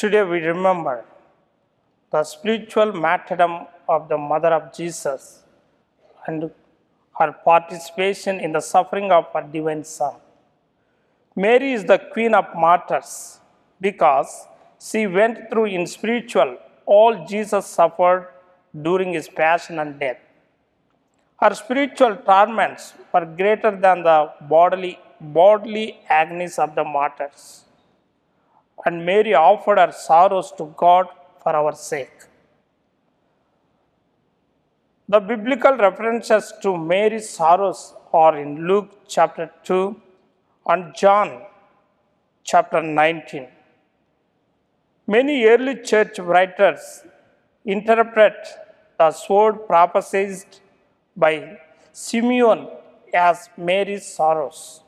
Today we remember the spiritual martyrdom of the Mother of Jesus and her participation in the suffering of her divine Son. Mary is the Queen of Martyrs because she went through in spiritual all Jesus suffered during his passion and death. Her spiritual torments were greater than the bodily, bodily agonies of the martyrs. And Mary offered her sorrows to God for our sake. The biblical references to Mary's sorrows are in Luke chapter 2 and John chapter 19. Many early church writers interpret the sword prophesied by Simeon as Mary's sorrows.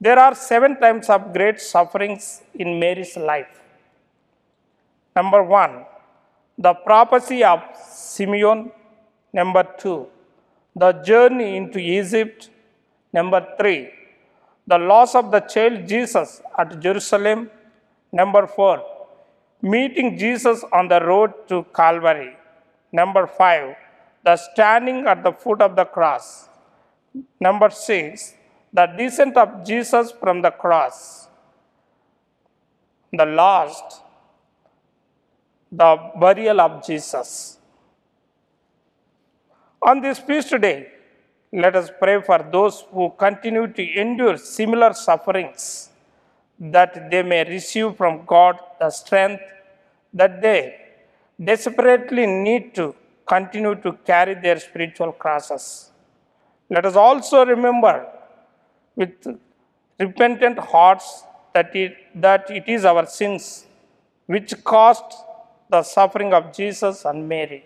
There are seven times of great sufferings in Mary's life. Number one, the prophecy of Simeon. Number two, the journey into Egypt. Number three, the loss of the child Jesus at Jerusalem. Number four, meeting Jesus on the road to Calvary. Number five, the standing at the foot of the cross. Number six, the descent of Jesus from the cross. The last, the burial of Jesus. On this feast day, let us pray for those who continue to endure similar sufferings, that they may receive from God the strength that they desperately need to continue to carry their spiritual crosses. Let us also remember with repentant hearts that it, that it is our sins which caused the suffering of Jesus and Mary.